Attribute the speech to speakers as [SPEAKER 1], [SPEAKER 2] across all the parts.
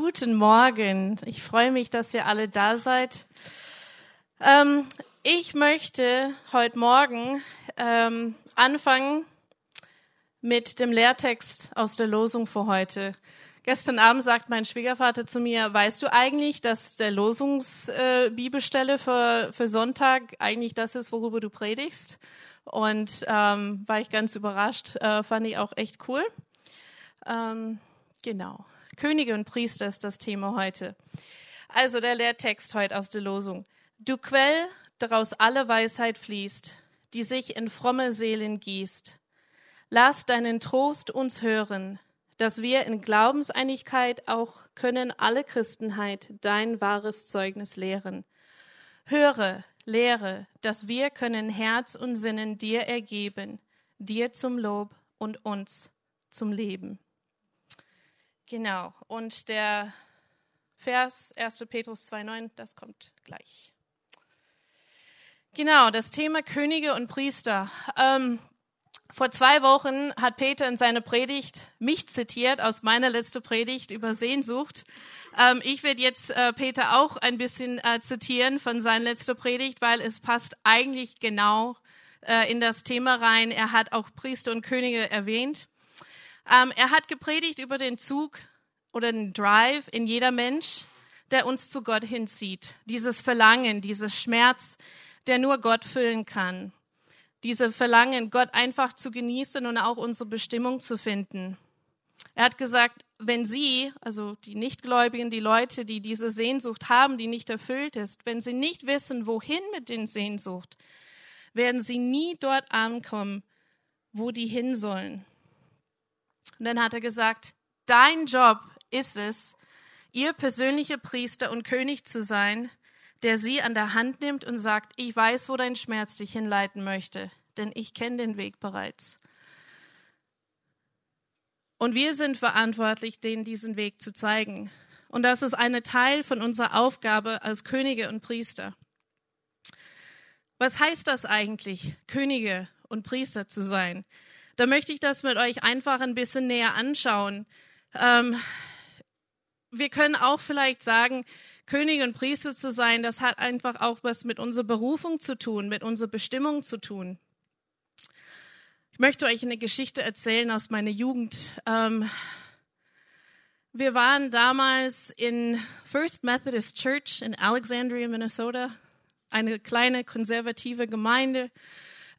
[SPEAKER 1] Guten Morgen. Ich freue mich, dass ihr alle da seid. Ähm, ich möchte heute Morgen ähm, anfangen mit dem Lehrtext aus der Losung für heute. Gestern Abend sagt mein Schwiegervater zu mir, weißt du eigentlich, dass der Losungsbibelstelle äh, für, für Sonntag eigentlich das ist, worüber du predigst? Und ähm, war ich ganz überrascht, äh, fand ich auch echt cool. Ähm, genau. Könige und Priester ist das Thema heute. Also der Lehrtext heute aus der Losung. Du Quell, daraus alle Weisheit fließt, die sich in fromme Seelen gießt. Lass deinen Trost uns hören, dass wir in Glaubenseinigkeit auch können alle Christenheit dein wahres Zeugnis lehren. Höre, lehre, dass wir können Herz und Sinnen dir ergeben, dir zum Lob und uns zum Leben. Genau. Und der Vers 1. Petrus 2,9, das kommt gleich. Genau, das Thema Könige und Priester. Ähm, vor zwei Wochen hat Peter in seiner Predigt mich zitiert aus meiner letzten Predigt über Sehnsucht. Ähm, ich werde jetzt äh, Peter auch ein bisschen äh, zitieren von seiner letzten Predigt, weil es passt eigentlich genau äh, in das Thema rein. Er hat auch Priester und Könige erwähnt. Ähm, er hat gepredigt über den Zug oder den Drive in jeder Mensch, der uns zu Gott hinzieht. Dieses Verlangen, dieses Schmerz, der nur Gott füllen kann. Diese Verlangen, Gott einfach zu genießen und auch unsere Bestimmung zu finden. Er hat gesagt, wenn Sie, also die Nichtgläubigen, die Leute, die diese Sehnsucht haben, die nicht erfüllt ist, wenn sie nicht wissen, wohin mit den Sehnsucht, werden sie nie dort ankommen, wo die hin sollen. Und dann hat er gesagt, dein Job ist es, ihr persönlicher Priester und König zu sein, der sie an der Hand nimmt und sagt, ich weiß, wo dein Schmerz dich hinleiten möchte, denn ich kenne den Weg bereits. Und wir sind verantwortlich, denen diesen Weg zu zeigen. Und das ist eine Teil von unserer Aufgabe als Könige und Priester. Was heißt das eigentlich, Könige und Priester zu sein? Da möchte ich das mit euch einfach ein bisschen näher anschauen. Ähm, wir können auch vielleicht sagen, König und Priester zu sein, das hat einfach auch was mit unserer Berufung zu tun, mit unserer Bestimmung zu tun. Ich möchte euch eine Geschichte erzählen aus meiner Jugend. Ähm, wir waren damals in First Methodist Church in Alexandria, Minnesota, eine kleine konservative Gemeinde.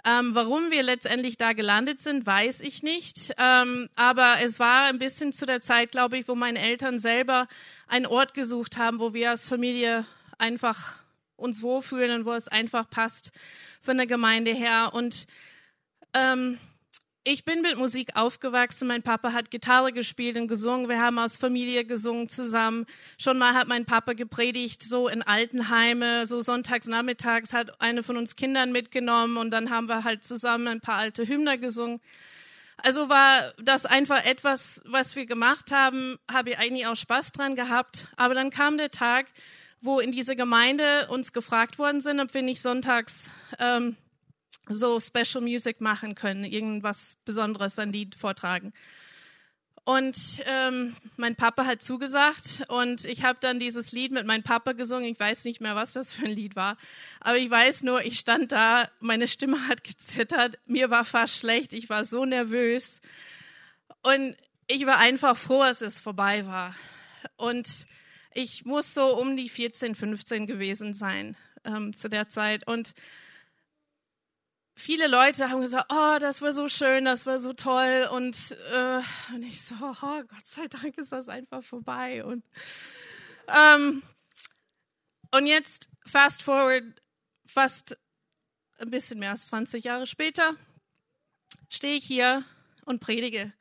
[SPEAKER 1] Ähm, warum wir letztendlich da gelandet sind, weiß ich nicht. Ähm, aber es war ein bisschen zu der Zeit, glaube ich, wo meine Eltern selber einen Ort gesucht haben, wo wir als Familie einfach uns wohlfühlen und wo es einfach passt von der Gemeinde her. Und ähm, ich bin mit Musik aufgewachsen. Mein Papa hat Gitarre gespielt und gesungen. Wir haben als Familie gesungen zusammen. Schon mal hat mein Papa gepredigt, so in Altenheime, so sonntags nachmittags hat eine von uns Kindern mitgenommen und dann haben wir halt zusammen ein paar alte Hymner gesungen. Also war das einfach etwas, was wir gemacht haben, habe ich eigentlich auch Spaß dran gehabt. Aber dann kam der Tag, wo in dieser Gemeinde uns gefragt worden sind, ob wir nicht sonntags ähm, so Special Music machen können, irgendwas Besonderes an Lied vortragen. Und ähm, mein Papa hat zugesagt und ich habe dann dieses Lied mit meinem Papa gesungen. Ich weiß nicht mehr, was das für ein Lied war, aber ich weiß nur, ich stand da, meine Stimme hat gezittert, mir war fast schlecht, ich war so nervös und ich war einfach froh, dass es vorbei war. Und ich muss so um die 14, 15 gewesen sein ähm, zu der Zeit und viele Leute haben gesagt, oh, das war so schön, das war so toll. Und, äh, und ich so, oh, Gott sei Dank ist das einfach vorbei. Und, ähm, und jetzt, fast forward, fast ein bisschen mehr als 20 Jahre später, stehe ich hier und predige.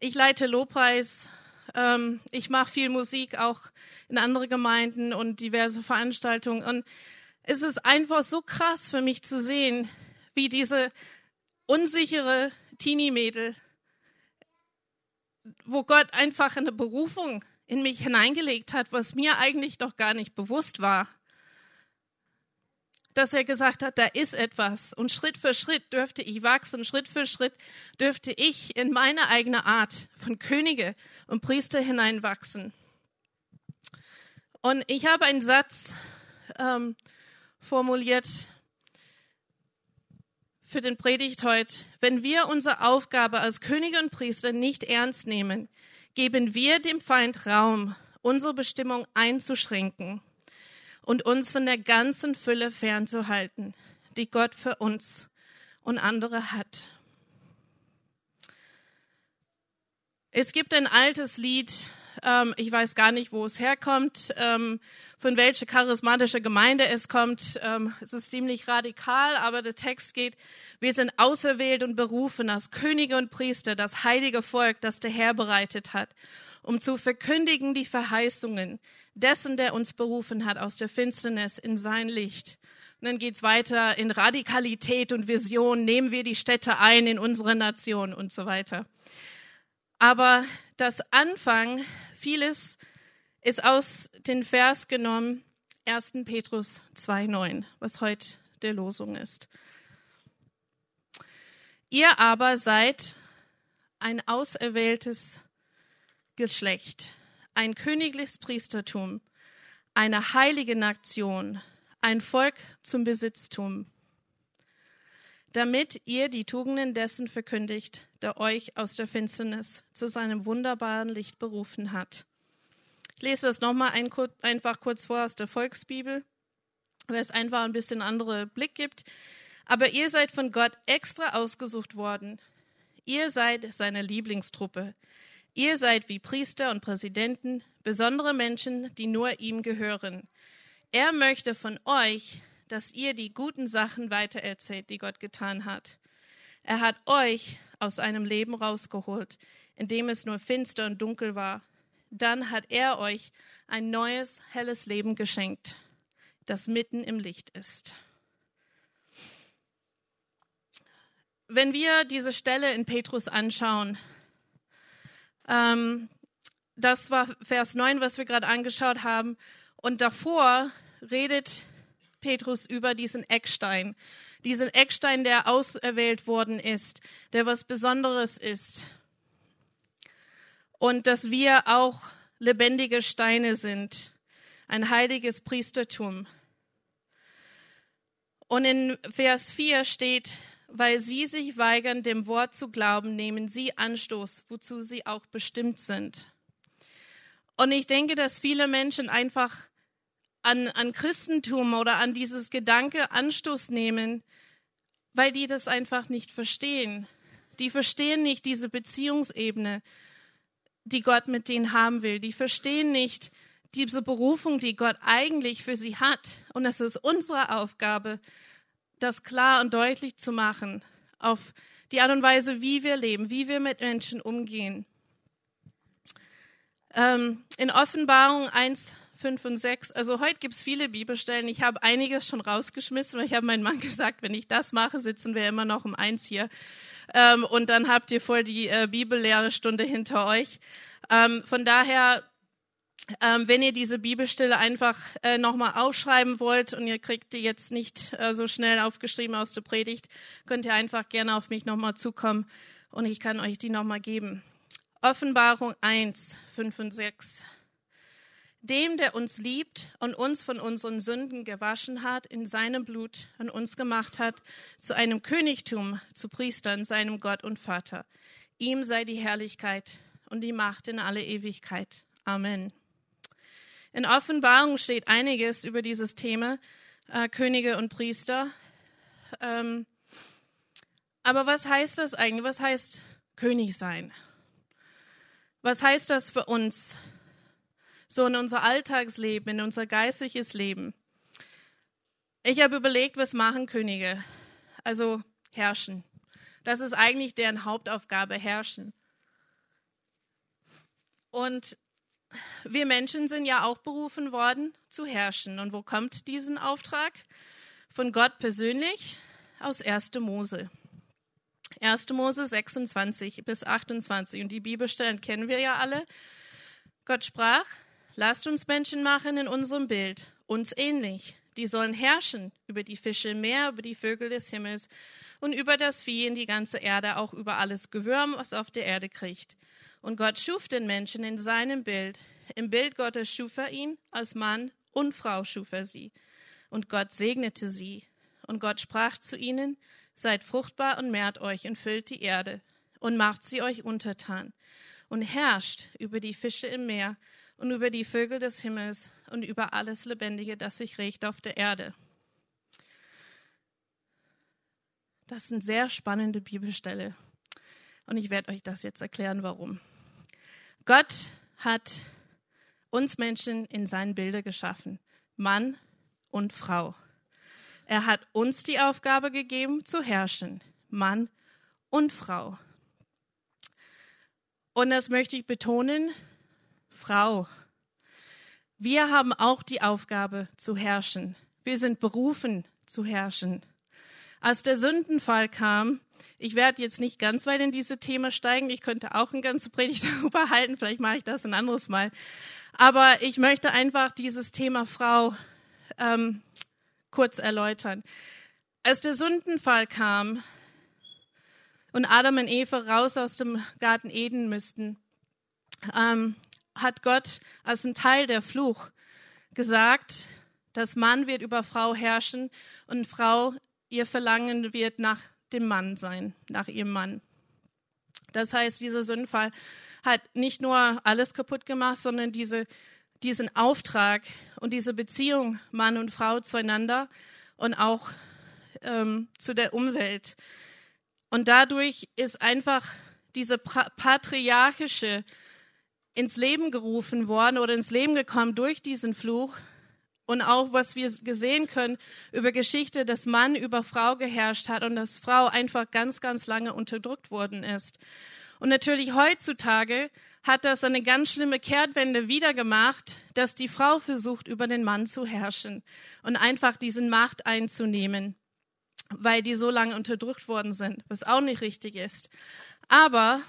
[SPEAKER 1] Ich leite Lobpreis. Ähm, ich mache viel Musik auch in andere Gemeinden und diverse Veranstaltungen. Und es ist einfach so krass für mich zu sehen, wie diese unsichere Teenie-Mädel, wo Gott einfach eine Berufung in mich hineingelegt hat, was mir eigentlich noch gar nicht bewusst war. Dass er gesagt hat, da ist etwas und Schritt für Schritt dürfte ich wachsen, Schritt für Schritt dürfte ich in meine eigene Art von Könige und Priester hineinwachsen. Und ich habe einen Satz ähm, formuliert für den Predigt heute. Wenn wir unsere Aufgabe als Könige und Priester nicht ernst nehmen, geben wir dem Feind Raum, unsere Bestimmung einzuschränken und uns von der ganzen Fülle fernzuhalten, die Gott für uns und andere hat. Es gibt ein altes Lied, ähm, ich weiß gar nicht, wo es herkommt, ähm, von welcher charismatische Gemeinde es kommt. Ähm, es ist ziemlich radikal, aber der Text geht, wir sind auserwählt und berufen als Könige und Priester, das heilige Volk, das der Herr bereitet hat, um zu verkündigen die Verheißungen dessen, der uns berufen hat aus der Finsternis in sein Licht. Und dann geht's weiter in Radikalität und Vision, nehmen wir die Städte ein in unsere Nation und so weiter. Aber das Anfang, vieles ist aus den Vers genommen, 1. Petrus 2,9, was heute der Losung ist. Ihr aber seid ein auserwähltes Geschlecht, ein königliches Priestertum, eine heilige Nation, ein Volk zum Besitztum, damit ihr die Tugenden dessen verkündigt, der euch aus der Finsternis zu seinem wunderbaren Licht berufen hat. Ich lese das nochmal ein, einfach kurz vor aus der Volksbibel, weil es einfach ein bisschen andere Blick gibt. Aber ihr seid von Gott extra ausgesucht worden. Ihr seid seine Lieblingstruppe. Ihr seid wie Priester und Präsidenten, besondere Menschen, die nur ihm gehören. Er möchte von euch, dass ihr die guten Sachen weitererzählt, die Gott getan hat. Er hat euch aus einem Leben rausgeholt, in dem es nur finster und dunkel war. Dann hat er euch ein neues, helles Leben geschenkt, das mitten im Licht ist. Wenn wir diese Stelle in Petrus anschauen, ähm, das war Vers 9, was wir gerade angeschaut haben, und davor redet Petrus über diesen Eckstein. Diesen Eckstein, der auserwählt worden ist, der was Besonderes ist. Und dass wir auch lebendige Steine sind, ein heiliges Priestertum. Und in Vers 4 steht, weil sie sich weigern, dem Wort zu glauben, nehmen sie Anstoß, wozu sie auch bestimmt sind. Und ich denke, dass viele Menschen einfach an, an Christentum oder an dieses Gedanke Anstoß nehmen, weil die das einfach nicht verstehen. Die verstehen nicht diese Beziehungsebene, die Gott mit denen haben will. Die verstehen nicht diese Berufung, die Gott eigentlich für sie hat. Und es ist unsere Aufgabe, das klar und deutlich zu machen auf die Art und Weise, wie wir leben, wie wir mit Menschen umgehen. Ähm, in Offenbarung 1, 5 und 6. Also heute gibt es viele Bibelstellen. Ich habe einiges schon rausgeschmissen, weil ich habe meinem Mann gesagt, wenn ich das mache, sitzen wir immer noch um eins hier. Ähm, und dann habt ihr voll die äh, Bibellehrestunde hinter euch. Ähm, von daher, ähm, wenn ihr diese Bibelstelle einfach äh, nochmal aufschreiben wollt und ihr kriegt die jetzt nicht äh, so schnell aufgeschrieben aus der Predigt, könnt ihr einfach gerne auf mich nochmal zukommen und ich kann euch die nochmal geben. Offenbarung 1, 5 und 6 dem, der uns liebt und uns von unseren Sünden gewaschen hat, in seinem Blut und uns gemacht hat, zu einem Königtum, zu Priestern, seinem Gott und Vater. Ihm sei die Herrlichkeit und die Macht in alle Ewigkeit. Amen. In Offenbarung steht einiges über dieses Thema, äh, Könige und Priester. Ähm, aber was heißt das eigentlich? Was heißt König sein? Was heißt das für uns? So in unser Alltagsleben, in unser geistliches Leben. Ich habe überlegt, was machen Könige? Also herrschen. Das ist eigentlich deren Hauptaufgabe, herrschen. Und wir Menschen sind ja auch berufen worden zu herrschen. Und wo kommt diesen Auftrag? Von Gott persönlich aus 1. Mose. 1. Mose 26 bis 28. Und die Bibelstellen kennen wir ja alle. Gott sprach, Lasst uns Menschen machen in unserem Bild, uns ähnlich. Die sollen herrschen über die Fische im Meer, über die Vögel des Himmels und über das Vieh in die ganze Erde, auch über alles Gewürm, was auf der Erde kriecht. Und Gott schuf den Menschen in seinem Bild. Im Bild Gottes schuf er ihn, als Mann und Frau schuf er sie. Und Gott segnete sie. Und Gott sprach zu ihnen, Seid fruchtbar und mehrt euch und füllt die Erde und macht sie euch untertan und herrscht über die Fische im Meer und über die Vögel des Himmels und über alles Lebendige, das sich regt auf der Erde. Das ist eine sehr spannende Bibelstelle. Und ich werde euch das jetzt erklären, warum. Gott hat uns Menschen in seinen Bilder geschaffen, Mann und Frau. Er hat uns die Aufgabe gegeben, zu herrschen, Mann und Frau. Und das möchte ich betonen, Frau. Wir haben auch die Aufgabe zu herrschen. Wir sind berufen zu herrschen. Als der Sündenfall kam, ich werde jetzt nicht ganz weit in diese Thema steigen, ich könnte auch eine ganze Predigt darüber halten, vielleicht mache ich das ein anderes Mal. Aber ich möchte einfach dieses Thema Frau ähm, kurz erläutern. Als der Sündenfall kam und Adam und Eva raus aus dem Garten Eden müssten, ähm, hat Gott als ein Teil der Fluch gesagt, dass Mann wird über Frau herrschen und Frau ihr Verlangen wird nach dem Mann sein, nach ihrem Mann. Das heißt, dieser Sündenfall hat nicht nur alles kaputt gemacht, sondern diese, diesen Auftrag und diese Beziehung Mann und Frau zueinander und auch ähm, zu der Umwelt. Und dadurch ist einfach diese patriarchische ins Leben gerufen worden oder ins Leben gekommen durch diesen Fluch, und auch was wir gesehen können über Geschichte, dass Mann über Frau geherrscht hat und dass Frau einfach ganz, ganz lange unterdrückt worden ist. Und natürlich heutzutage hat das eine ganz schlimme Kehrtwende wieder gemacht, dass die Frau versucht, über den Mann zu herrschen und einfach diesen Macht einzunehmen, weil die so lange unterdrückt worden sind, was auch nicht richtig ist. Aber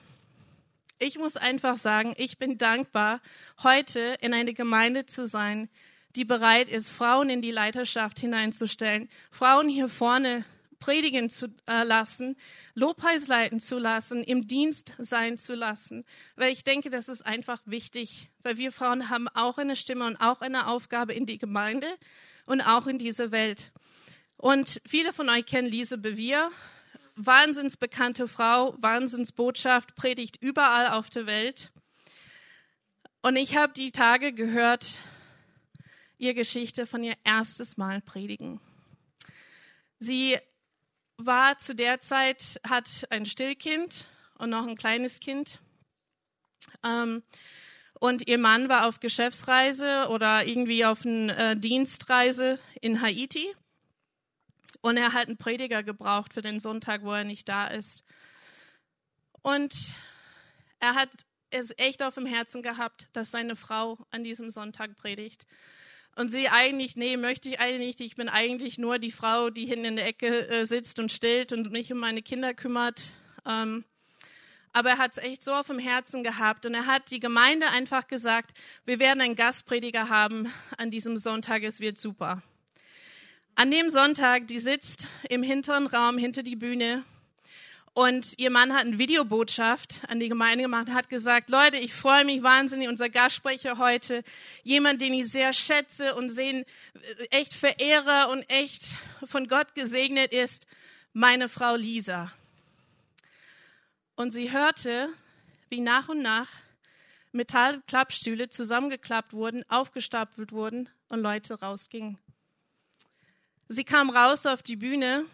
[SPEAKER 1] ich muss einfach sagen, ich bin dankbar, heute in eine Gemeinde zu sein, die bereit ist, Frauen in die Leiterschaft hineinzustellen, Frauen hier vorne predigen zu äh, lassen, Lobpreis leiten zu lassen, im Dienst sein zu lassen. Weil ich denke, das ist einfach wichtig, weil wir Frauen haben auch eine Stimme und auch eine Aufgabe in die Gemeinde und auch in diese Welt. Und viele von euch kennen Lise Bevier, wahnsinns bekannte Frau, Wahnsinnsbotschaft, predigt überall auf der Welt. Und ich habe die Tage gehört, ihr Geschichte von ihr erstes Mal predigen. Sie war zu der Zeit, hat ein Stillkind und noch ein kleines Kind. Ähm, und ihr Mann war auf Geschäftsreise oder irgendwie auf eine äh, Dienstreise in Haiti. Und er hat einen Prediger gebraucht für den Sonntag, wo er nicht da ist. Und er hat es echt auf dem Herzen gehabt, dass seine Frau an diesem Sonntag predigt. Und sie eigentlich, nee, möchte ich eigentlich nicht. Ich bin eigentlich nur die Frau, die hinten in der Ecke äh, sitzt und stillt und mich um meine Kinder kümmert. Ähm, aber er hat es echt so auf dem Herzen gehabt und er hat die Gemeinde einfach gesagt, wir werden einen Gastprediger haben an diesem Sonntag, es wird super. An dem Sonntag, die sitzt im hinteren Raum hinter die Bühne und ihr Mann hat eine Videobotschaft an die Gemeinde gemacht und hat gesagt, Leute, ich freue mich wahnsinnig, unser Gastsprecher heute, jemand, den ich sehr schätze und sehen, echt verehre und echt von Gott gesegnet ist, meine Frau Lisa. Und sie hörte, wie nach und nach Metallklappstühle zusammengeklappt wurden, aufgestapelt wurden und Leute rausgingen. Sie kam raus auf die Bühne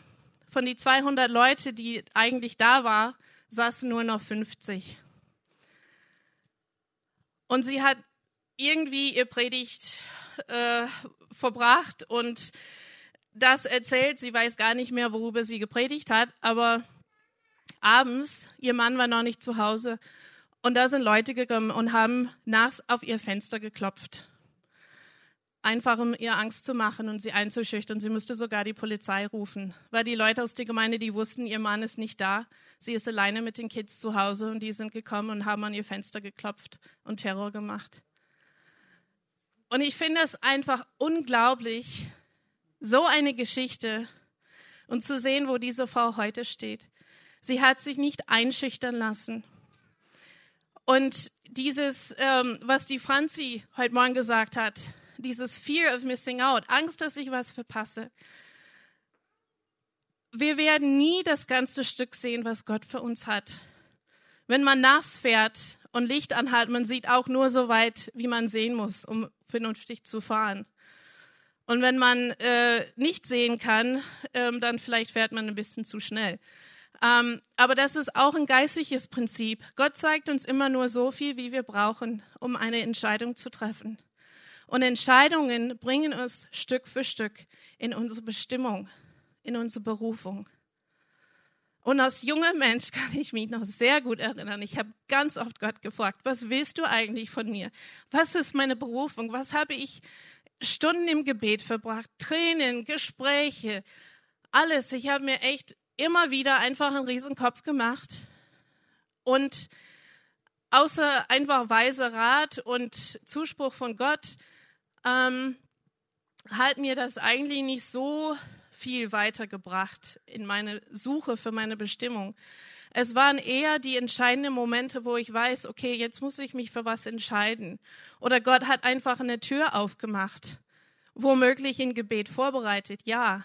[SPEAKER 1] von die 200 Leute, die eigentlich da war, saßen nur noch 50. Und sie hat irgendwie ihr Predigt äh, verbracht und das erzählt. Sie weiß gar nicht mehr, worüber sie gepredigt hat, aber abends, ihr Mann war noch nicht zu Hause und da sind Leute gekommen und haben nachts auf ihr Fenster geklopft einfach um ihr Angst zu machen und sie einzuschüchtern. Sie musste sogar die Polizei rufen, weil die Leute aus der Gemeinde, die wussten, ihr Mann ist nicht da. Sie ist alleine mit den Kids zu Hause und die sind gekommen und haben an ihr Fenster geklopft und Terror gemacht. Und ich finde es einfach unglaublich, so eine Geschichte und zu sehen, wo diese Frau heute steht. Sie hat sich nicht einschüchtern lassen. Und dieses, ähm, was die Franzi heute Morgen gesagt hat, dieses Fear of Missing Out, Angst, dass ich was verpasse. Wir werden nie das ganze Stück sehen, was Gott für uns hat. Wenn man nass fährt und Licht anhat, man sieht auch nur so weit, wie man sehen muss, um vernünftig zu fahren. Und wenn man äh, nicht sehen kann, ähm, dann vielleicht fährt man ein bisschen zu schnell. Ähm, aber das ist auch ein geistliches Prinzip. Gott zeigt uns immer nur so viel, wie wir brauchen, um eine Entscheidung zu treffen. Und Entscheidungen bringen uns Stück für Stück in unsere Bestimmung, in unsere Berufung. Und als junger Mensch kann ich mich noch sehr gut erinnern. Ich habe ganz oft Gott gefragt, was willst du eigentlich von mir? Was ist meine Berufung? Was habe ich Stunden im Gebet verbracht? Tränen, Gespräche, alles. Ich habe mir echt immer wieder einfach einen riesen Kopf gemacht. Und außer einfach weise Rat und Zuspruch von Gott ähm, hat mir das eigentlich nicht so viel weitergebracht in meine Suche für meine Bestimmung. Es waren eher die entscheidenden Momente, wo ich weiß, okay, jetzt muss ich mich für was entscheiden. Oder Gott hat einfach eine Tür aufgemacht, womöglich in Gebet vorbereitet, ja.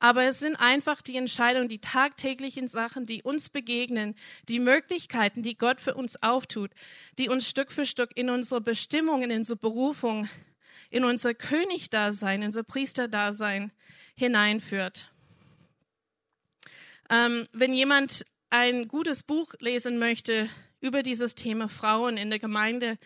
[SPEAKER 1] Aber es sind einfach die Entscheidungen, die tagtäglichen Sachen, die uns begegnen, die Möglichkeiten, die Gott für uns auftut, die uns Stück für Stück in unsere Bestimmung, in unsere Berufung in unser Königdasein, in unser Priesterdasein hineinführt. Ähm, wenn jemand ein gutes Buch lesen möchte über dieses Thema Frauen in der Gemeinde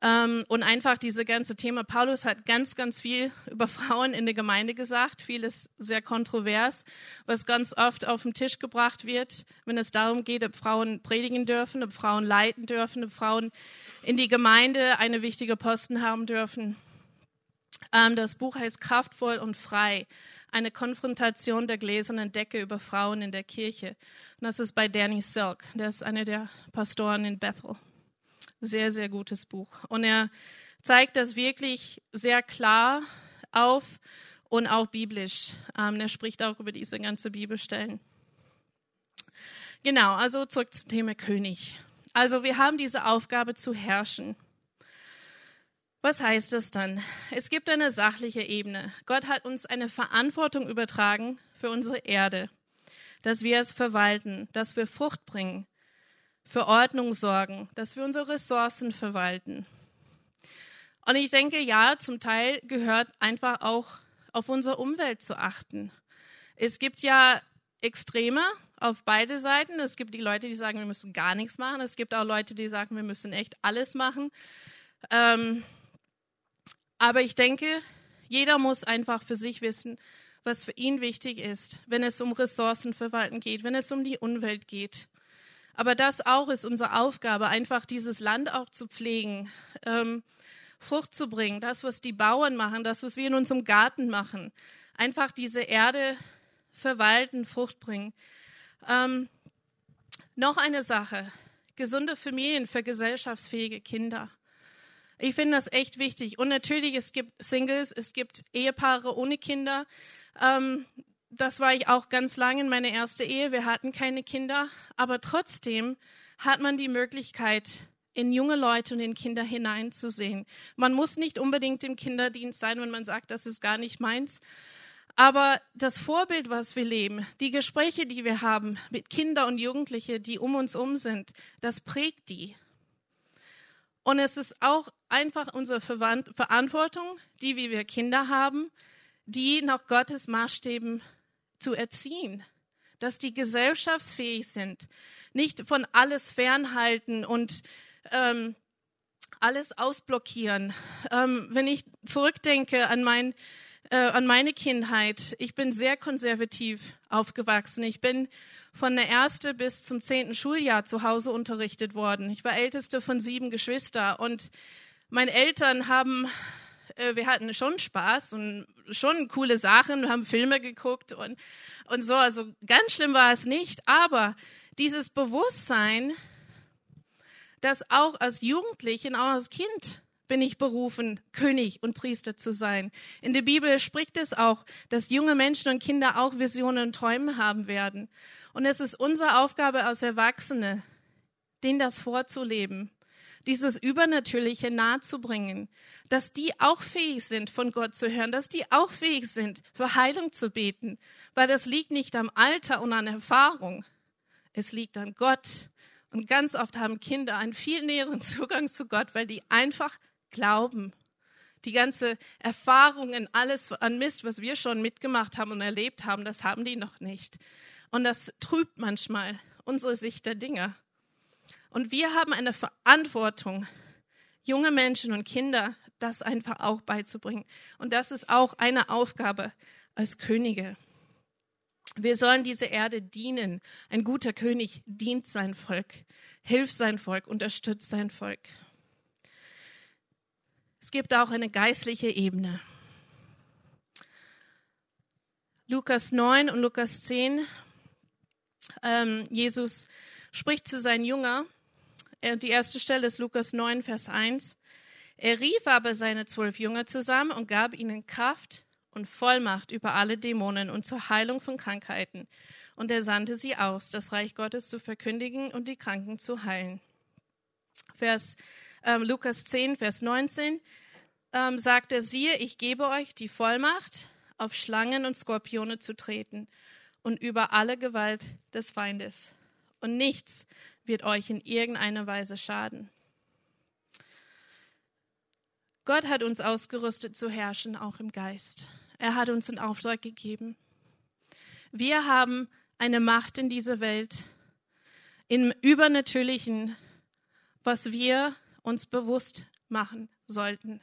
[SPEAKER 1] ähm, und einfach diese ganze Thema, Paulus hat ganz, ganz viel über Frauen in der Gemeinde gesagt, vieles sehr kontrovers, was ganz oft auf den Tisch gebracht wird, wenn es darum geht, ob Frauen predigen dürfen, ob Frauen leiten dürfen, ob Frauen in die Gemeinde eine wichtige Posten haben dürfen. Ähm, das Buch heißt Kraftvoll und frei. Eine Konfrontation der gläsernen Decke über Frauen in der Kirche. Und das ist bei Danny Silk. Der ist einer der Pastoren in Bethel. Sehr, sehr gutes Buch. Und er zeigt das wirklich sehr klar auf und auch biblisch. Ähm, er spricht auch über diese ganze Bibelstellen. Genau, also zurück zum Thema König. Also wir haben diese Aufgabe zu herrschen. Was heißt das dann? Es gibt eine sachliche Ebene. Gott hat uns eine Verantwortung übertragen für unsere Erde, dass wir es verwalten, dass wir Frucht bringen, für Ordnung sorgen, dass wir unsere Ressourcen verwalten. Und ich denke, ja, zum Teil gehört einfach auch auf unsere Umwelt zu achten. Es gibt ja Extreme auf beide Seiten. Es gibt die Leute, die sagen, wir müssen gar nichts machen. Es gibt auch Leute, die sagen, wir müssen echt alles machen. Ähm, aber ich denke, jeder muss einfach für sich wissen, was für ihn wichtig ist, wenn es um Ressourcenverwalten geht, wenn es um die Umwelt geht. Aber das auch ist unsere Aufgabe, einfach dieses Land auch zu pflegen, ähm, Frucht zu bringen, das, was die Bauern machen, das, was wir in unserem Garten machen. Einfach diese Erde verwalten, Frucht bringen. Ähm, noch eine Sache, gesunde Familien für gesellschaftsfähige Kinder. Ich finde das echt wichtig. Und natürlich, es gibt Singles, es gibt Ehepaare ohne Kinder. Ähm, das war ich auch ganz lange in meiner ersten Ehe. Wir hatten keine Kinder. Aber trotzdem hat man die Möglichkeit, in junge Leute und in Kinder hineinzusehen. Man muss nicht unbedingt im Kinderdienst sein, wenn man sagt, das ist gar nicht meins. Aber das Vorbild, was wir leben, die Gespräche, die wir haben mit Kindern und Jugendlichen, die um uns um sind, das prägt die. Und es ist auch einfach unsere Verantwortung, die wir Kinder haben, die nach Gottes Maßstäben zu erziehen, dass die gesellschaftsfähig sind, nicht von alles fernhalten und ähm, alles ausblockieren. Ähm, wenn ich zurückdenke an mein äh, an meine Kindheit. Ich bin sehr konservativ aufgewachsen. Ich bin von der ersten bis zum zehnten Schuljahr zu Hause unterrichtet worden. Ich war älteste von sieben Geschwistern und meine Eltern haben, äh, wir hatten schon Spaß und schon coole Sachen, haben Filme geguckt und, und so. Also ganz schlimm war es nicht, aber dieses Bewusstsein, dass auch als Jugendliche und auch als Kind bin ich berufen, König und Priester zu sein. In der Bibel spricht es auch, dass junge Menschen und Kinder auch Visionen und Träume haben werden. Und es ist unsere Aufgabe als Erwachsene, denen das vorzuleben, dieses Übernatürliche nahezubringen, dass die auch fähig sind, von Gott zu hören, dass die auch fähig sind, für Heilung zu beten, weil das liegt nicht am Alter und an Erfahrung, es liegt an Gott. Und ganz oft haben Kinder einen viel näheren Zugang zu Gott, weil die einfach glauben. Die ganze Erfahrung in alles an Mist, was wir schon mitgemacht haben und erlebt haben, das haben die noch nicht. Und das trübt manchmal unsere Sicht der Dinge. Und wir haben eine Verantwortung, junge Menschen und Kinder das einfach auch beizubringen. Und das ist auch eine Aufgabe als Könige. Wir sollen diese Erde dienen. Ein guter König dient sein Volk, hilft sein Volk, unterstützt sein Volk. Es gibt auch eine geistliche Ebene. Lukas 9 und Lukas 10. Ähm, Jesus spricht zu seinen Jüngern. Äh, die erste Stelle ist Lukas 9, Vers 1. Er rief aber seine zwölf Jünger zusammen und gab ihnen Kraft und Vollmacht über alle Dämonen und zur Heilung von Krankheiten. Und er sandte sie aus, das Reich Gottes zu verkündigen und die Kranken zu heilen. Vers ähm, Lukas 10, Vers 19 ähm, sagt er, siehe, ich gebe euch die Vollmacht, auf Schlangen und Skorpione zu treten und über alle Gewalt des Feindes. Und nichts wird euch in irgendeiner Weise schaden. Gott hat uns ausgerüstet zu herrschen, auch im Geist. Er hat uns einen Auftrag gegeben. Wir haben eine Macht in dieser Welt, im Übernatürlichen, was wir uns bewusst machen sollten.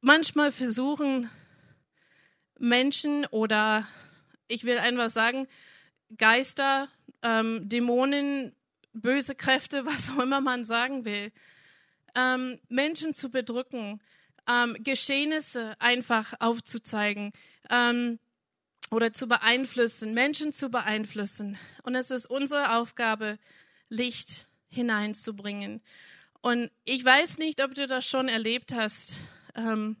[SPEAKER 1] Manchmal versuchen Menschen oder ich will einfach sagen, Geister, ähm, Dämonen, böse Kräfte, was auch immer man sagen will, ähm, Menschen zu bedrücken, ähm, Geschehnisse einfach aufzuzeigen ähm, oder zu beeinflussen, Menschen zu beeinflussen. Und es ist unsere Aufgabe, Licht hineinzubringen. Und ich weiß nicht, ob du das schon erlebt hast, ähm,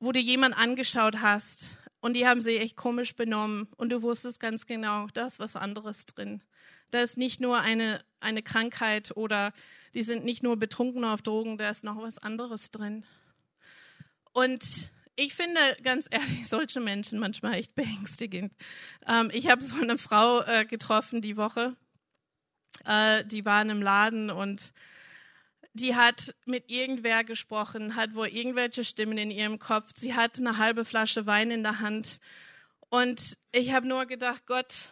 [SPEAKER 1] wo du jemand angeschaut hast und die haben sich echt komisch benommen und du wusstest ganz genau, da ist was anderes drin. Da ist nicht nur eine, eine Krankheit oder die sind nicht nur betrunken auf Drogen, da ist noch was anderes drin. Und ich finde ganz ehrlich solche Menschen manchmal echt beängstigend. Ähm, ich habe so eine Frau äh, getroffen die Woche, äh, die war in einem Laden und die hat mit irgendwer gesprochen, hat wohl irgendwelche Stimmen in ihrem Kopf. Sie hat eine halbe Flasche Wein in der Hand. Und ich habe nur gedacht, Gott,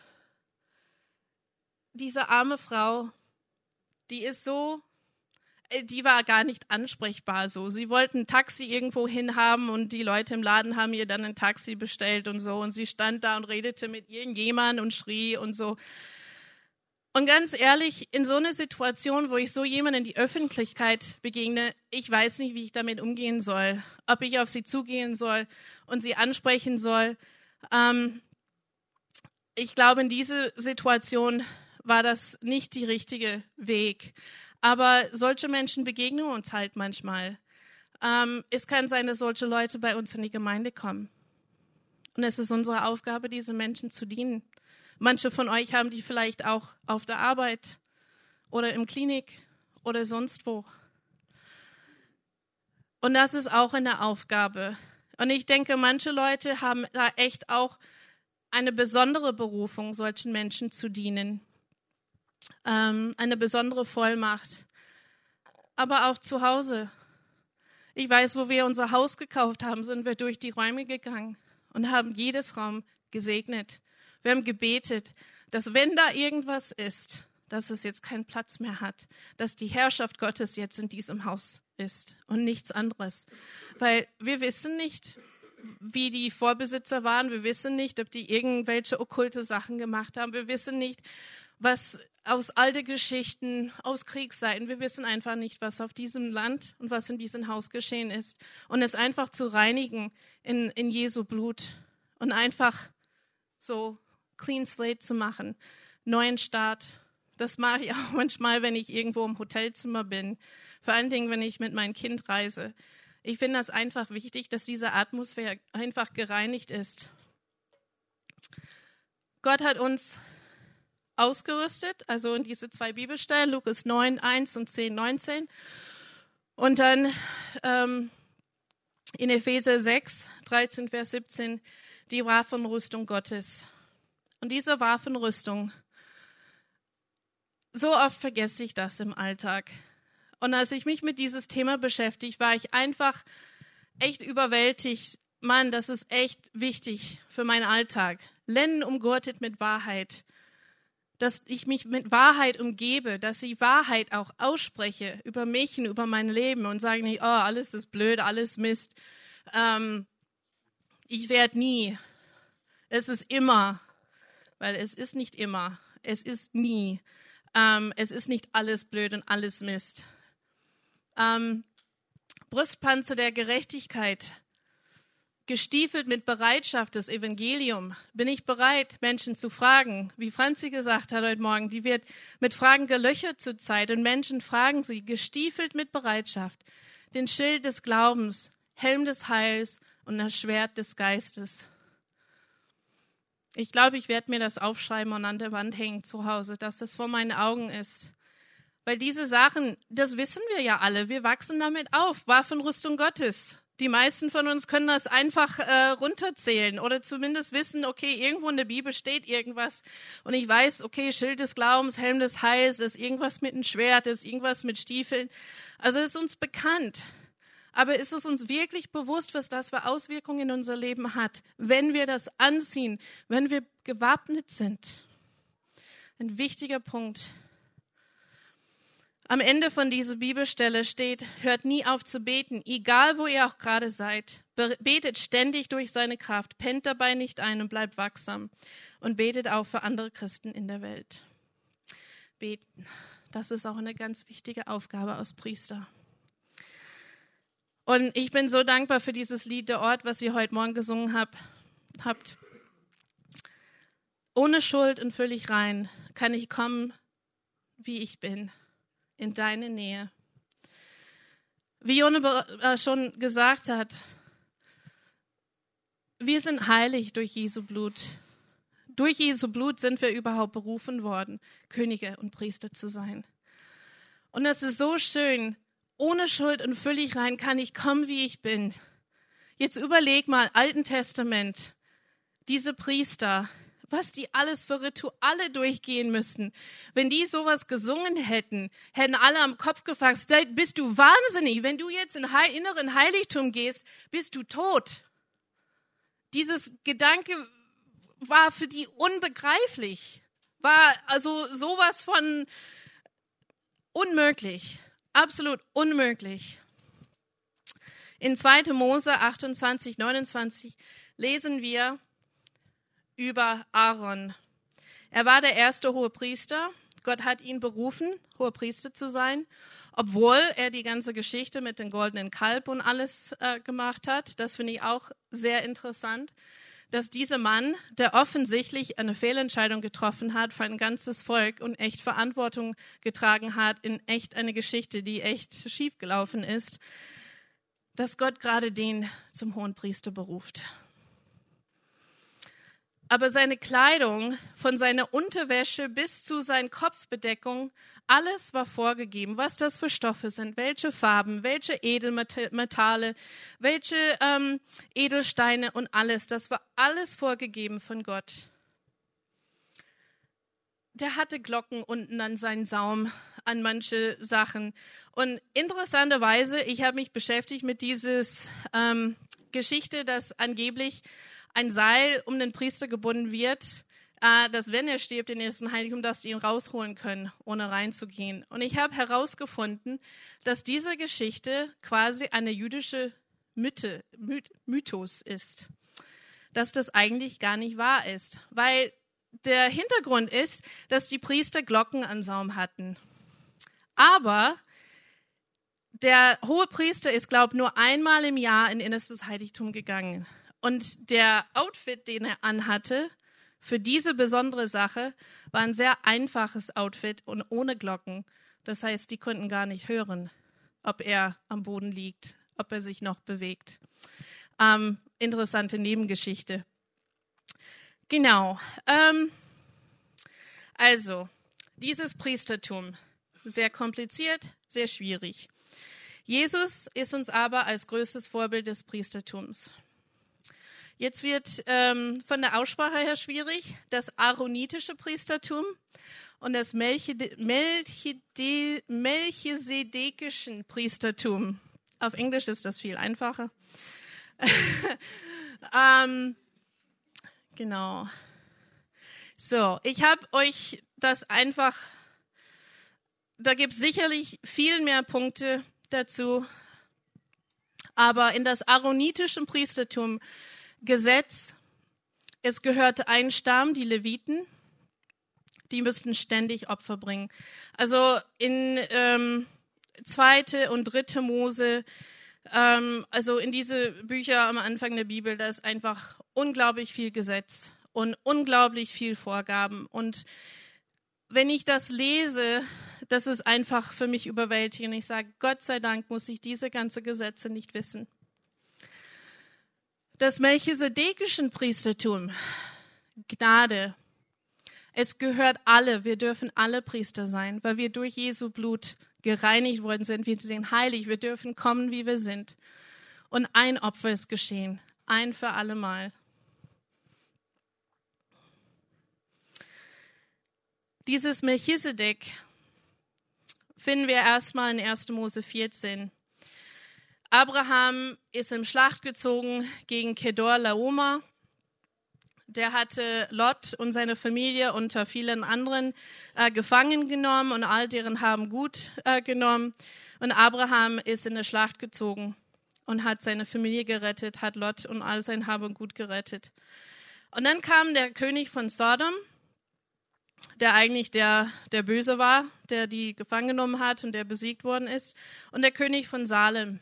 [SPEAKER 1] diese arme Frau, die ist so äh, die war gar nicht ansprechbar so. Sie wollten ein Taxi irgendwo hinhaben und die Leute im Laden haben ihr dann ein Taxi bestellt und so und sie stand da und redete mit irgendjemand und schrie und so. Und ganz ehrlich, in so einer Situation, wo ich so jemand in die Öffentlichkeit begegne, ich weiß nicht, wie ich damit umgehen soll. Ob ich auf sie zugehen soll und sie ansprechen soll. Ähm, ich glaube, in dieser Situation war das nicht die richtige Weg. Aber solche Menschen begegnen uns halt manchmal. Ähm, es kann sein, dass solche Leute bei uns in die Gemeinde kommen. Und es ist unsere Aufgabe, diesen Menschen zu dienen. Manche von euch haben die vielleicht auch auf der Arbeit oder im Klinik oder sonst wo. Und das ist auch eine Aufgabe. Und ich denke, manche Leute haben da echt auch eine besondere Berufung, solchen Menschen zu dienen ähm, eine besondere Vollmacht. Aber auch zu Hause. Ich weiß, wo wir unser Haus gekauft haben, sind wir durch die Räume gegangen und haben jedes Raum gesegnet. Wir haben gebetet, dass wenn da irgendwas ist, dass es jetzt keinen Platz mehr hat, dass die Herrschaft Gottes jetzt in diesem Haus ist und nichts anderes. Weil wir wissen nicht, wie die Vorbesitzer waren. Wir wissen nicht, ob die irgendwelche okkulte Sachen gemacht haben. Wir wissen nicht, was aus alte Geschichten, aus Kriegszeiten. Wir wissen einfach nicht, was auf diesem Land und was in diesem Haus geschehen ist. Und es einfach zu reinigen in, in Jesu Blut und einfach so clean slate zu machen, neuen Start. Das mache ich auch manchmal, wenn ich irgendwo im Hotelzimmer bin. Vor allen Dingen, wenn ich mit meinem Kind reise. Ich finde das einfach wichtig, dass diese Atmosphäre einfach gereinigt ist. Gott hat uns ausgerüstet, also in diese zwei Bibelstellen, Lukas 9, 1 und 10, 19. Und dann ähm, in Epheser 6, 13, Vers 17, die Waffenrüstung Gottes. Und diese Waffenrüstung, so oft vergesse ich das im Alltag. Und als ich mich mit dieses Thema beschäftigt, war ich einfach echt überwältigt. Mann, das ist echt wichtig für meinen Alltag. Lennen umgurtet mit Wahrheit. Dass ich mich mit Wahrheit umgebe, dass ich Wahrheit auch ausspreche über mich und über mein Leben und sage nicht, oh, alles ist blöd, alles Mist. Ähm, ich werde nie. Es ist immer. Weil es ist nicht immer. Es ist nie. Ähm, es ist nicht alles blöd und alles Mist. Ähm, Brustpanzer der Gerechtigkeit, gestiefelt mit Bereitschaft des Evangelium. Bin ich bereit, Menschen zu fragen? Wie Franzi gesagt hat heute Morgen, die wird mit Fragen gelöchert zur Zeit und Menschen fragen sie, gestiefelt mit Bereitschaft, den Schild des Glaubens, Helm des Heils und das Schwert des Geistes. Ich glaube, ich werde mir das aufschreiben und an der Wand hängen zu Hause, dass das vor meinen Augen ist. Weil diese Sachen, das wissen wir ja alle, wir wachsen damit auf. Waffenrüstung Gottes. Die meisten von uns können das einfach äh, runterzählen oder zumindest wissen, okay, irgendwo in der Bibel steht irgendwas und ich weiß, okay, Schild des Glaubens, Helm des Heils, ist irgendwas mit einem Schwert, ist irgendwas mit Stiefeln. Also ist uns bekannt. Aber ist es uns wirklich bewusst, was das für Auswirkungen in unser Leben hat, wenn wir das anziehen, wenn wir gewappnet sind? Ein wichtiger Punkt. Am Ende von dieser Bibelstelle steht, hört nie auf zu beten, egal wo ihr auch gerade seid. Betet ständig durch seine Kraft, pennt dabei nicht ein und bleibt wachsam und betet auch für andere Christen in der Welt. Beten, das ist auch eine ganz wichtige Aufgabe als Priester. Und ich bin so dankbar für dieses Lied, der Ort, was ihr heute Morgen gesungen habt. Ohne Schuld und völlig rein kann ich kommen, wie ich bin in deine Nähe. Wie Jone äh, schon gesagt hat, wir sind heilig durch Jesu Blut. Durch Jesu Blut sind wir überhaupt berufen worden, Könige und Priester zu sein. Und es ist so schön, ohne Schuld und völlig rein kann ich kommen, wie ich bin. Jetzt überleg mal, Alten Testament, diese Priester, was die alles für Rituale durchgehen müssten. Wenn die sowas gesungen hätten, hätten alle am Kopf gefasst, bist du wahnsinnig. Wenn du jetzt in inneren Heiligtum gehst, bist du tot. Dieses Gedanke war für die unbegreiflich, war also sowas von unmöglich, absolut unmöglich. In 2. Mose 28, 29 lesen wir, über Aaron. Er war der erste hohe Priester. Gott hat ihn berufen, hoher Priester zu sein, obwohl er die ganze Geschichte mit dem goldenen Kalb und alles äh, gemacht hat. Das finde ich auch sehr interessant, dass dieser Mann, der offensichtlich eine Fehlentscheidung getroffen hat für ein ganzes Volk und echt Verantwortung getragen hat in echt eine Geschichte, die echt schiefgelaufen ist, dass Gott gerade den zum hohen Priester beruft aber seine Kleidung, von seiner Unterwäsche bis zu seiner Kopfbedeckung, alles war vorgegeben, was das für Stoffe sind, welche Farben, welche Edelmetalle, welche ähm, Edelsteine und alles. Das war alles vorgegeben von Gott. Der hatte Glocken unten an seinen Saum, an manche Sachen. Und interessanterweise, ich habe mich beschäftigt mit dieses ähm, Geschichte, dass angeblich ein Seil um den Priester gebunden wird, äh, dass wenn er stirbt in ersten Heiligtum, dass die ihn rausholen können, ohne reinzugehen. Und ich habe herausgefunden, dass diese Geschichte quasi eine jüdische Mythe, Mythos ist. Dass das eigentlich gar nicht wahr ist. Weil der Hintergrund ist, dass die Priester Glocken an Saum hatten. Aber der hohe Priester ist, glaube nur einmal im Jahr in innerstes Heiligtum gegangen. Und der Outfit, den er anhatte, für diese besondere Sache, war ein sehr einfaches Outfit und ohne Glocken. Das heißt, die konnten gar nicht hören, ob er am Boden liegt, ob er sich noch bewegt. Ähm, interessante Nebengeschichte. Genau. Ähm, Also, dieses Priestertum, sehr kompliziert, sehr schwierig. Jesus ist uns aber als größtes Vorbild des Priestertums. Jetzt wird ähm, von der Aussprache her schwierig das aaronitische Priestertum und das melchisedekischen Priestertum. Auf Englisch ist das viel einfacher. ähm, genau. So, ich habe euch das einfach, da gibt es sicherlich viel mehr Punkte dazu, aber in das aaronitische Priestertum Gesetz, es gehörte ein Stamm, die Leviten, die müssten ständig Opfer bringen. Also in ähm, zweite und dritte Mose, ähm, also in diese Bücher am Anfang der Bibel, da ist einfach unglaublich viel Gesetz und unglaublich viel Vorgaben. Und wenn ich das lese, das ist einfach für mich überwältigend. Ich sage, Gott sei Dank muss ich diese ganzen Gesetze nicht wissen. Das melchisedekischen Priestertum, Gnade, es gehört alle, wir dürfen alle Priester sein, weil wir durch Jesu Blut gereinigt worden sind. Wir sind heilig, wir dürfen kommen, wie wir sind. Und ein Opfer ist geschehen, ein für alle Mal. Dieses Melchisedek finden wir erstmal in 1. Mose 14. Abraham ist in Schlacht gezogen gegen Kedor Laoma. Der hatte Lot und seine Familie unter vielen anderen äh, gefangen genommen und all deren haben gut äh, genommen. Und Abraham ist in eine Schlacht gezogen und hat seine Familie gerettet, hat Lot und all sein Hab und Gut gerettet. Und dann kam der König von Sodom, der eigentlich der, der Böse war, der die gefangen genommen hat und der besiegt worden ist, und der König von Salem.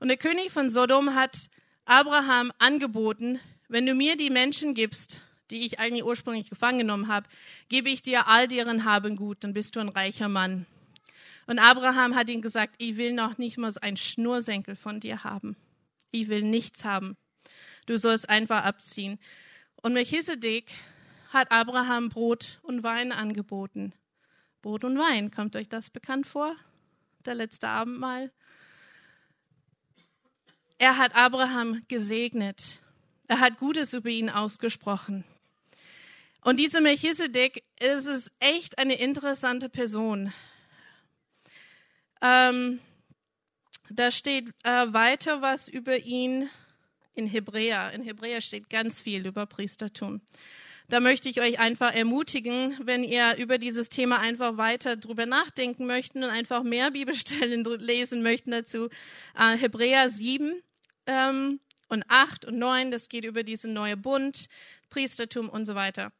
[SPEAKER 1] Und der König von Sodom hat Abraham angeboten, wenn du mir die Menschen gibst, die ich eigentlich ursprünglich gefangen genommen habe, gebe ich dir all deren Haben gut, dann bist du ein reicher Mann. Und Abraham hat ihm gesagt, ich will noch nicht mal ein Schnursenkel von dir haben. Ich will nichts haben. Du sollst einfach abziehen. Und Melchisedek hat Abraham Brot und Wein angeboten. Brot und Wein, kommt euch das bekannt vor? Der letzte Abendmahl. Er hat Abraham gesegnet. Er hat Gutes über ihn ausgesprochen. Und diese Melchisedek ist es echt eine interessante Person. Ähm, da steht äh, weiter was über ihn in Hebräer. In Hebräer steht ganz viel über Priestertum. Da möchte ich euch einfach ermutigen, wenn ihr über dieses Thema einfach weiter drüber nachdenken möchten und einfach mehr Bibelstellen lesen möchten dazu. Äh, Hebräer 7, ähm, und 8 und 9, das geht über diesen neuen Bund, Priestertum und so weiter.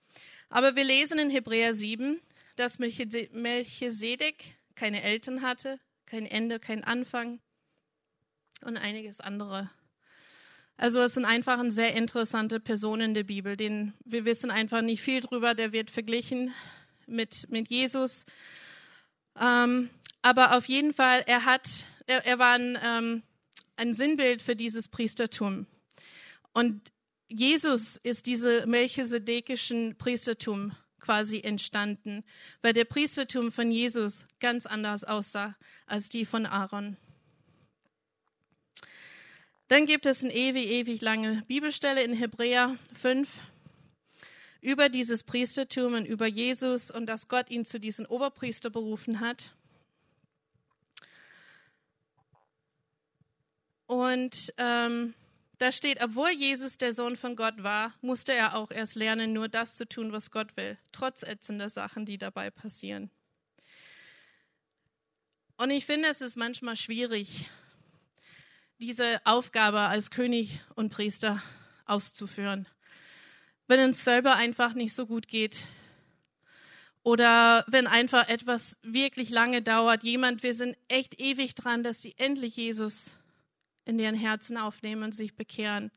[SPEAKER 1] Aber wir lesen in Hebräer 7, dass Melchisedek keine Eltern hatte, kein Ende, kein Anfang und einiges andere. Also es sind einfach eine sehr interessante Personen in der Bibel, den wir wissen einfach nicht viel drüber. Der wird verglichen mit, mit Jesus. Ähm, aber auf jeden Fall, er hat, er, er war ein ähm, ein Sinnbild für dieses Priestertum. Und Jesus ist diese melchisedekischen Priestertum quasi entstanden, weil der Priestertum von Jesus ganz anders aussah als die von Aaron. Dann gibt es eine ewig, ewig lange Bibelstelle in Hebräer 5 über dieses Priestertum und über Jesus und dass Gott ihn zu diesem Oberpriester berufen hat. Und ähm, da steht, obwohl Jesus der Sohn von Gott war, musste er auch erst lernen, nur das zu tun, was Gott will, trotz ätzender Sachen, die dabei passieren. Und ich finde, es ist manchmal schwierig, diese Aufgabe als König und Priester auszuführen, wenn uns selber einfach nicht so gut geht oder wenn einfach etwas wirklich lange dauert. Jemand, wir sind echt ewig dran, dass die endlich Jesus in deren Herzen aufnehmen und sich bekehren.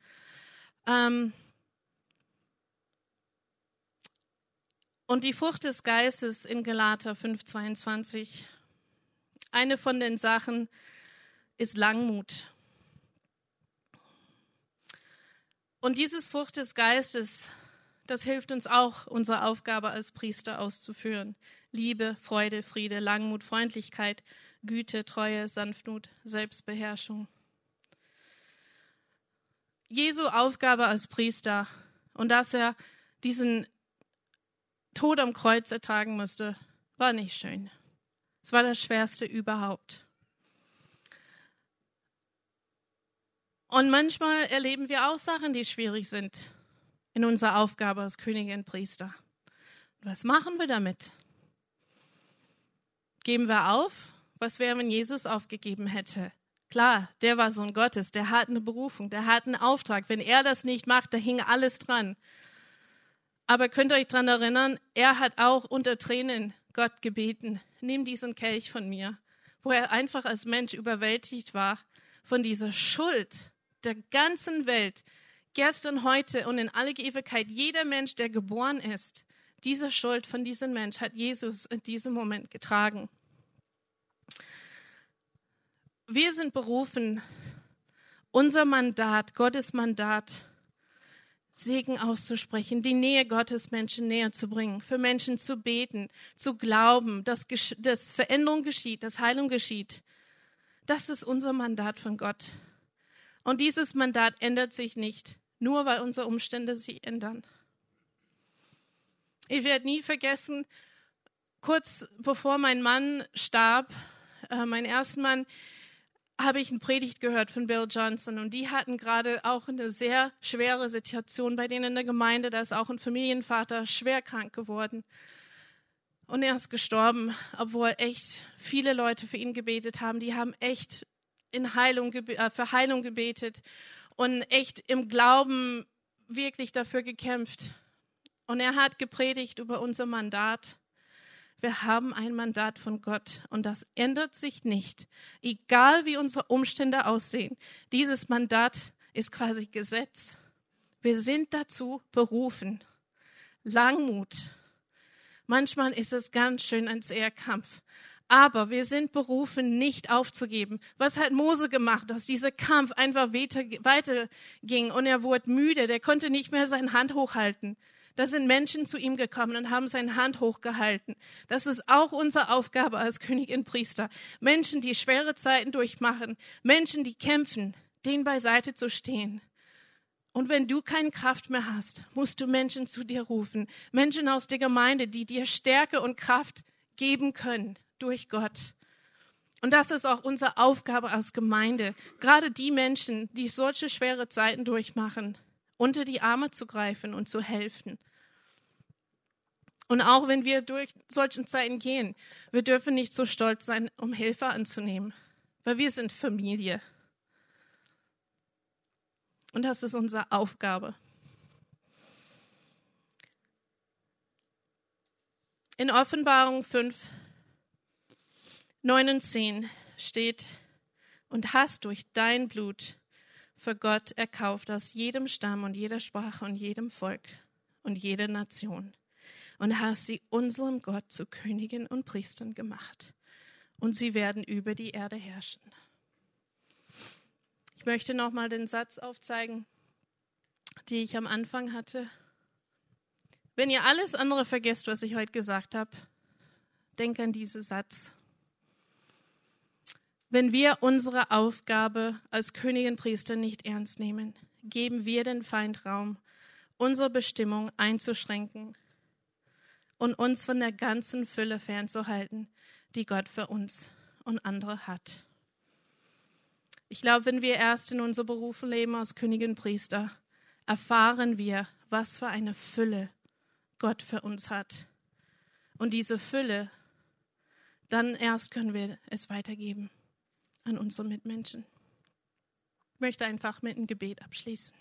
[SPEAKER 1] Ähm und die Frucht des Geistes in Galater 5,22. Eine von den Sachen ist Langmut. Und dieses Frucht des Geistes, das hilft uns auch, unsere Aufgabe als Priester auszuführen. Liebe, Freude, Friede, Langmut, Freundlichkeit, Güte, Treue, Sanftmut, Selbstbeherrschung. Jesu Aufgabe als Priester und dass er diesen Tod am Kreuz ertragen musste, war nicht schön. Es war das Schwerste überhaupt. Und manchmal erleben wir auch Sachen, die schwierig sind in unserer Aufgabe als Königin und Priester. Was machen wir damit? Geben wir auf? Was wäre, wenn Jesus aufgegeben hätte? Klar, der war Sohn Gottes, der hat eine Berufung, der hat einen Auftrag. Wenn er das nicht macht, da hing alles dran. Aber könnt ihr euch daran erinnern, er hat auch unter Tränen Gott gebeten, nimm diesen Kelch von mir, wo er einfach als Mensch überwältigt war von dieser Schuld der ganzen Welt, gestern, heute und in alle Ewigkeit, jeder Mensch, der geboren ist, diese Schuld von diesem Mensch hat Jesus in diesem Moment getragen. Wir sind berufen, unser Mandat, Gottes Mandat, Segen auszusprechen, die Nähe Gottes Menschen näher zu bringen, für Menschen zu beten, zu glauben, dass, dass Veränderung geschieht, dass Heilung geschieht. Das ist unser Mandat von Gott. Und dieses Mandat ändert sich nicht, nur weil unsere Umstände sich ändern. Ich werde nie vergessen, kurz bevor mein Mann starb, äh, mein erster Mann, habe ich eine Predigt gehört von Bill Johnson und die hatten gerade auch eine sehr schwere Situation bei denen in der Gemeinde. Da ist auch ein Familienvater schwer krank geworden. Und er ist gestorben, obwohl echt viele Leute für ihn gebetet haben. Die haben echt in Heilung, äh, für Heilung gebetet und echt im Glauben wirklich dafür gekämpft. Und er hat gepredigt über unser Mandat wir haben ein Mandat von Gott und das ändert sich nicht, egal wie unsere Umstände aussehen. Dieses Mandat ist quasi Gesetz. Wir sind dazu berufen. Langmut. Manchmal ist es ganz schön ein zäher Kampf. Aber wir sind berufen, nicht aufzugeben. Was hat Mose gemacht, dass dieser Kampf einfach weiterging und er wurde müde, der konnte nicht mehr seine Hand hochhalten. Da sind Menschen zu ihm gekommen und haben seine Hand hochgehalten. Das ist auch unsere Aufgabe als Königin Priester. Menschen, die schwere Zeiten durchmachen, Menschen, die kämpfen, denen beiseite zu stehen. Und wenn du keine Kraft mehr hast, musst du Menschen zu dir rufen. Menschen aus der Gemeinde, die dir Stärke und Kraft geben können durch Gott. Und das ist auch unsere Aufgabe als Gemeinde. Gerade die Menschen, die solche schwere Zeiten durchmachen, unter die Arme zu greifen und zu helfen. Und auch wenn wir durch solche Zeiten gehen, wir dürfen nicht so stolz sein, um Hilfe anzunehmen, weil wir sind Familie. Und das ist unsere Aufgabe. In Offenbarung 5, 9 und 10 steht, und hast durch dein Blut für Gott erkauft aus jedem Stamm und jeder Sprache und jedem Volk und jeder Nation und hast sie unserem Gott zu Königen und Priestern gemacht. Und sie werden über die Erde herrschen. Ich möchte nochmal den Satz aufzeigen, den ich am Anfang hatte. Wenn ihr alles andere vergesst, was ich heute gesagt habe, denk an diesen Satz. Wenn wir unsere Aufgabe als Königin Priester nicht ernst nehmen, geben wir den Feind Raum, unsere Bestimmung einzuschränken und uns von der ganzen Fülle fernzuhalten, die Gott für uns und andere hat. Ich glaube, wenn wir erst in unser Beruf leben als Königin Priester, erfahren wir, was für eine Fülle Gott für uns hat. Und diese Fülle, dann erst können wir es weitergeben an unsere Mitmenschen. Ich möchte einfach mit einem Gebet abschließen.